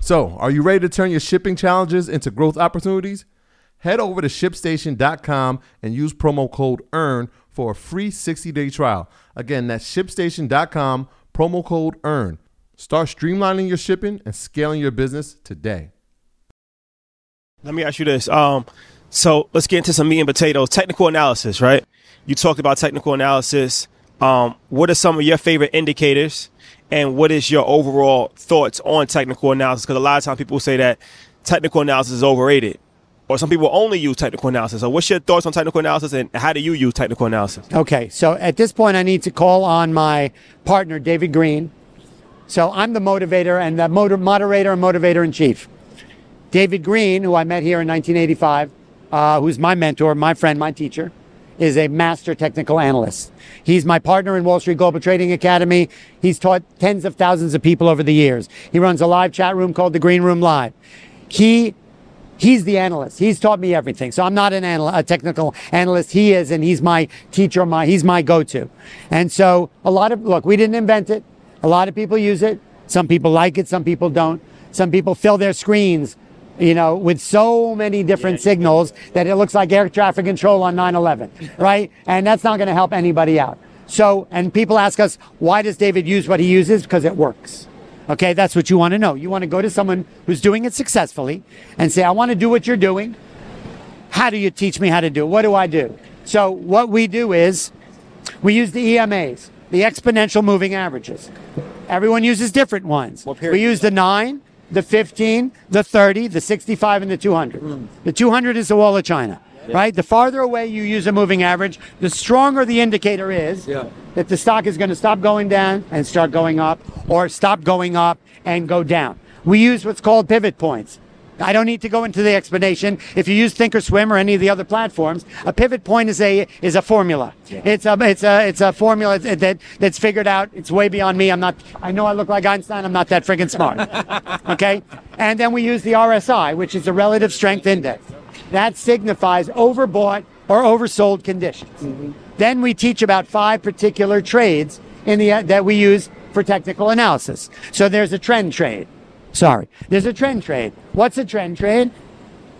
So, are you ready to turn your shipping challenges into growth opportunities? Head over to shipstation.com and use promo code EARN for a free 60 day trial. Again, that's shipstation.com, promo code EARN. Start streamlining your shipping and scaling your business today. Let me ask you this. Um, so let's get into some meat and potatoes. Technical analysis, right? You talked about technical analysis. Um, what are some of your favorite indicators and what is your overall thoughts on technical analysis? Because a lot of times people say that technical analysis is overrated, or some people only use technical analysis. So, what's your thoughts on technical analysis, and how do you use technical analysis? Okay, so at this point, I need to call on my partner, David Green. So, I'm the motivator and the motor, moderator and motivator in chief. David Green, who I met here in 1985, uh, who's my mentor, my friend, my teacher, is a master technical analyst. He's my partner in Wall Street Global Trading Academy. He's taught tens of thousands of people over the years. He runs a live chat room called the Green Room Live. He He's the analyst. He's taught me everything. So I'm not an anal- a technical analyst. He is, and he's my teacher. My he's my go-to. And so a lot of look, we didn't invent it. A lot of people use it. Some people like it. Some people don't. Some people fill their screens, you know, with so many different signals that it looks like air traffic control on 9/11, right? And that's not going to help anybody out. So, and people ask us, why does David use what he uses? Because it works. Okay, that's what you want to know. You want to go to someone who's doing it successfully and say, I want to do what you're doing. How do you teach me how to do it? What do I do? So, what we do is we use the EMAs, the exponential moving averages. Everyone uses different ones. We use the 9, the 15, the 30, the 65, and the 200. Hmm. The 200 is the wall of China, right? The farther away you use a moving average, the stronger the indicator is that the stock is going to stop going down and start going up, or stop going up and go down. We use what's called pivot points. I don't need to go into the explanation. If you use Thinkorswim or any of the other platforms, a pivot point is a is a formula. It's a it's a it's a formula that that's figured out. It's way beyond me. I'm not. I know I look like Einstein. I'm not that friggin' smart. okay. And then we use the RSI, which is the relative strength index. That signifies overbought or oversold conditions. Mm-hmm. Then we teach about five particular trades in the that we use for technical analysis. So there's a trend trade. Sorry. There's a trend trade. What's a trend trade?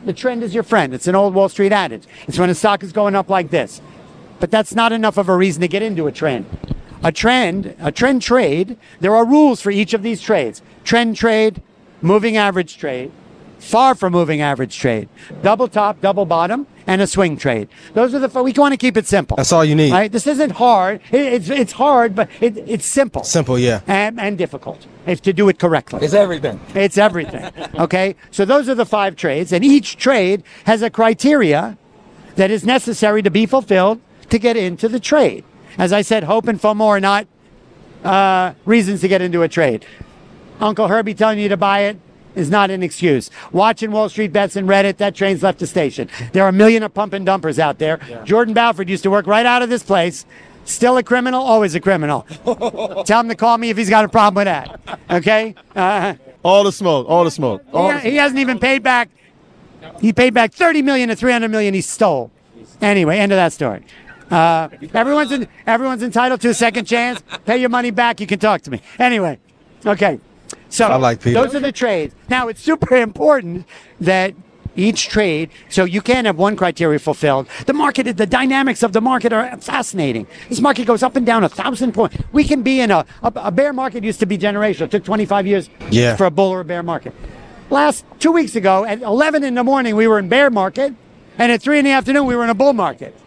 The trend is your friend. It's an old Wall Street adage. It's when a stock is going up like this. But that's not enough of a reason to get into a trend. A trend, a trend trade, there are rules for each of these trades. Trend trade, moving average trade, far from moving average trade, double top, double bottom, and a swing trade. Those are the, we want to keep it simple. That's all you need. Right? This isn't hard. It, it's, it's hard, but it, it's simple. Simple, yeah. And, and difficult if to do it correctly. It's everything. It's everything. Okay? So those are the five trades, and each trade has a criteria that is necessary to be fulfilled to get into the trade. As I said, hope and FOMO are not uh, reasons to get into a trade. Uncle Herbie telling you to buy it is not an excuse. Watching Wall Street Bets and Reddit, that train's left the station. There are a million of pump and dumpers out there. Jordan Belfort used to work right out of this place. Still a criminal, always a criminal. Tell him to call me if he's got a problem with that. Okay? Uh, All the smoke. All the smoke. All he, he hasn't even paid back. He paid back 30 million to 300 million he stole. Anyway, end of that story. Uh, everyone's in, everyone's entitled to a second chance. Pay your money back. You can talk to me. Anyway, okay. So I like Peter. those are the trades. Now it's super important that each trade, so you can't have one criteria fulfilled. The market, is the dynamics of the market are fascinating. This market goes up and down a thousand points. We can be in a, a, a bear market used to be generational. It took 25 years Yeah. for a bull or a bear market. Last two weeks ago at 11 in the morning, we were in bear market, and at three in the afternoon, we were in a bull market.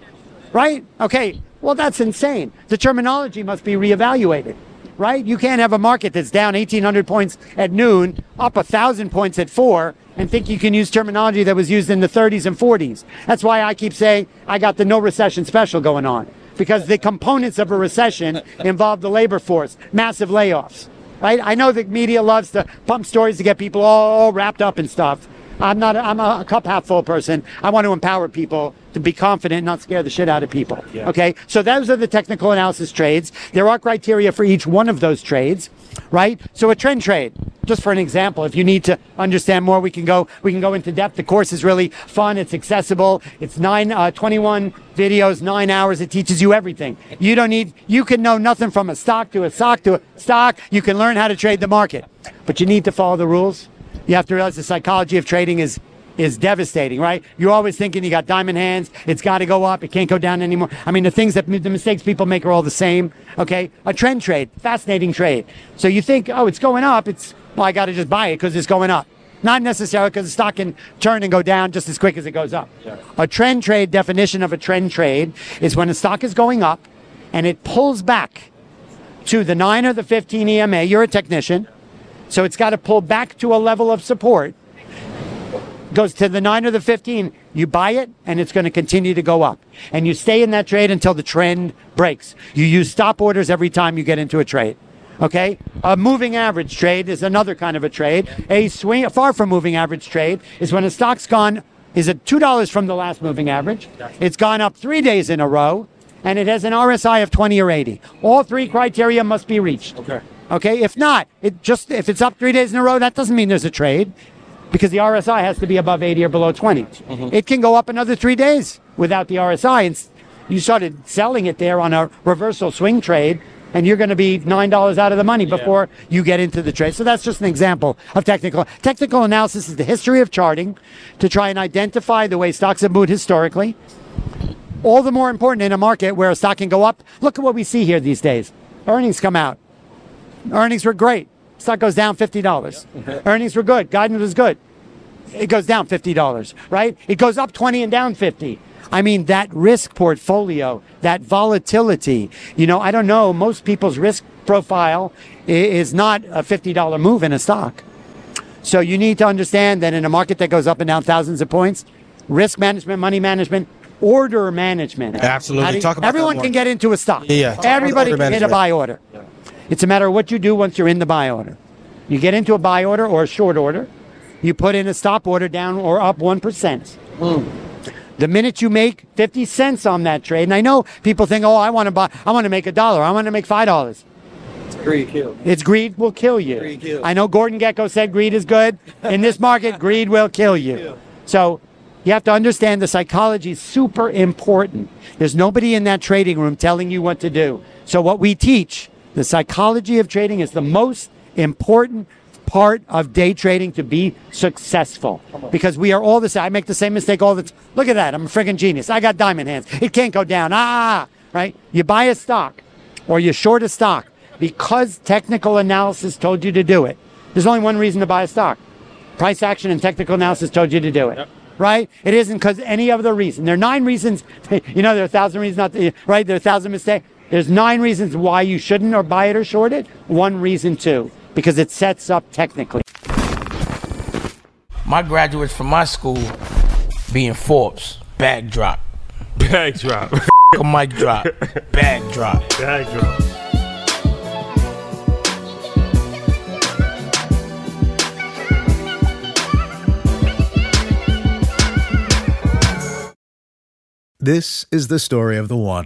Right? Okay. Well, that's insane. The terminology must be reevaluated. Right? You can't have a market that's down 1,800 points at noon, up 1,000 points at four, and think you can use terminology that was used in the 30s and 40s. That's why I keep saying I got the no recession special going on. Because the components of a recession involve the labor force, massive layoffs. Right? I know the media loves to pump stories to get people all wrapped up in stuff. I'm not. I'm a cup half full person. I want to empower people to be confident, not scare the shit out of people. Okay. So those are the technical analysis trades. There are criteria for each one of those trades, right? So a trend trade, just for an example, if you need to understand more, we can go. We can go into depth. The course is really fun. It's accessible. It's nine, uh, 21 videos, nine hours. It teaches you everything. You don't need. You can know nothing from a stock to a stock to a stock. You can learn how to trade the market, but you need to follow the rules you have to realize the psychology of trading is is devastating, right? You're always thinking you got diamond hands. It's got to go up. It can't go down anymore. I mean, the things that the mistakes people make are all the same. Okay, a trend trade, fascinating trade. So you think, oh, it's going up. It's well, I got to just buy it because it's going up. Not necessarily because the stock can turn and go down just as quick as it goes up. A trend trade definition of a trend trade is when a stock is going up and it pulls back to the 9 or the 15 EMA. You're a technician. So it's got to pull back to a level of support. Goes to the 9 or the 15. You buy it and it's going to continue to go up. And you stay in that trade until the trend breaks. You use stop orders every time you get into a trade. Okay, a moving average trade is another kind of a trade. A swing, far from moving average trade is when a stock's gone is at two dollars from the last moving average. It's gone up three days in a row, and it has an RSI of 20 or 80. All three criteria must be reached. Okay. Okay. If not, it just if it's up three days in a row, that doesn't mean there's a trade, because the RSI has to be above 80 or below 20. Mm-hmm. It can go up another three days without the RSI, and you started selling it there on a reversal swing trade. And you're going to be nine dollars out of the money before you get into the trade. So that's just an example of technical. Technical analysis is the history of charting to try and identify the way stocks have moved historically, all the more important in a market where a stock can go up. Look at what we see here these days. Earnings come out. Earnings were great. Stock goes down $50. Earnings were good. Guidance was good. It goes down $50, right? It goes up 20 and down 50. I mean, that risk portfolio, that volatility, you know, I don't know, most people's risk profile is not a $50 move in a stock. So you need to understand that in a market that goes up and down thousands of points, risk management, money management, order management. Absolutely. You- Talk about everyone more. can get into a stock. Yeah. Talk about Everybody order can hit a buy order. It's a matter of what you do once you're in the buy order. You get into a buy order or a short order. You put in a stop order down or up 1%. The minute you make 50 cents on that trade, and I know people think, oh, I want to buy, I want to make a dollar, I want to make $5. Greed kill. It's greed will kill you. I know Gordon Gekko said greed is good. In this market, greed will kill you. So you have to understand the psychology is super important. There's nobody in that trading room telling you what to do. So what we teach, the psychology of trading is the most important part of day trading to be successful because we are all the same. I make the same mistake all the time. Look at that. I'm a friggin' genius. I got diamond hands. It can't go down. Ah, right? You buy a stock or you short a stock because technical analysis told you to do it. There's only one reason to buy a stock. Price action and technical analysis told you to do it. Right? It isn't because any other reason. There are nine reasons. You know, there are a thousand reasons not to, right? There are a thousand mistakes. There's nine reasons why you shouldn't or buy it or short it. One reason too, because it sets up technically. My graduates from my school being Forbes, bag drop. Bag drop. A mic drop, bag drop. Bag drop. This is the story of the one.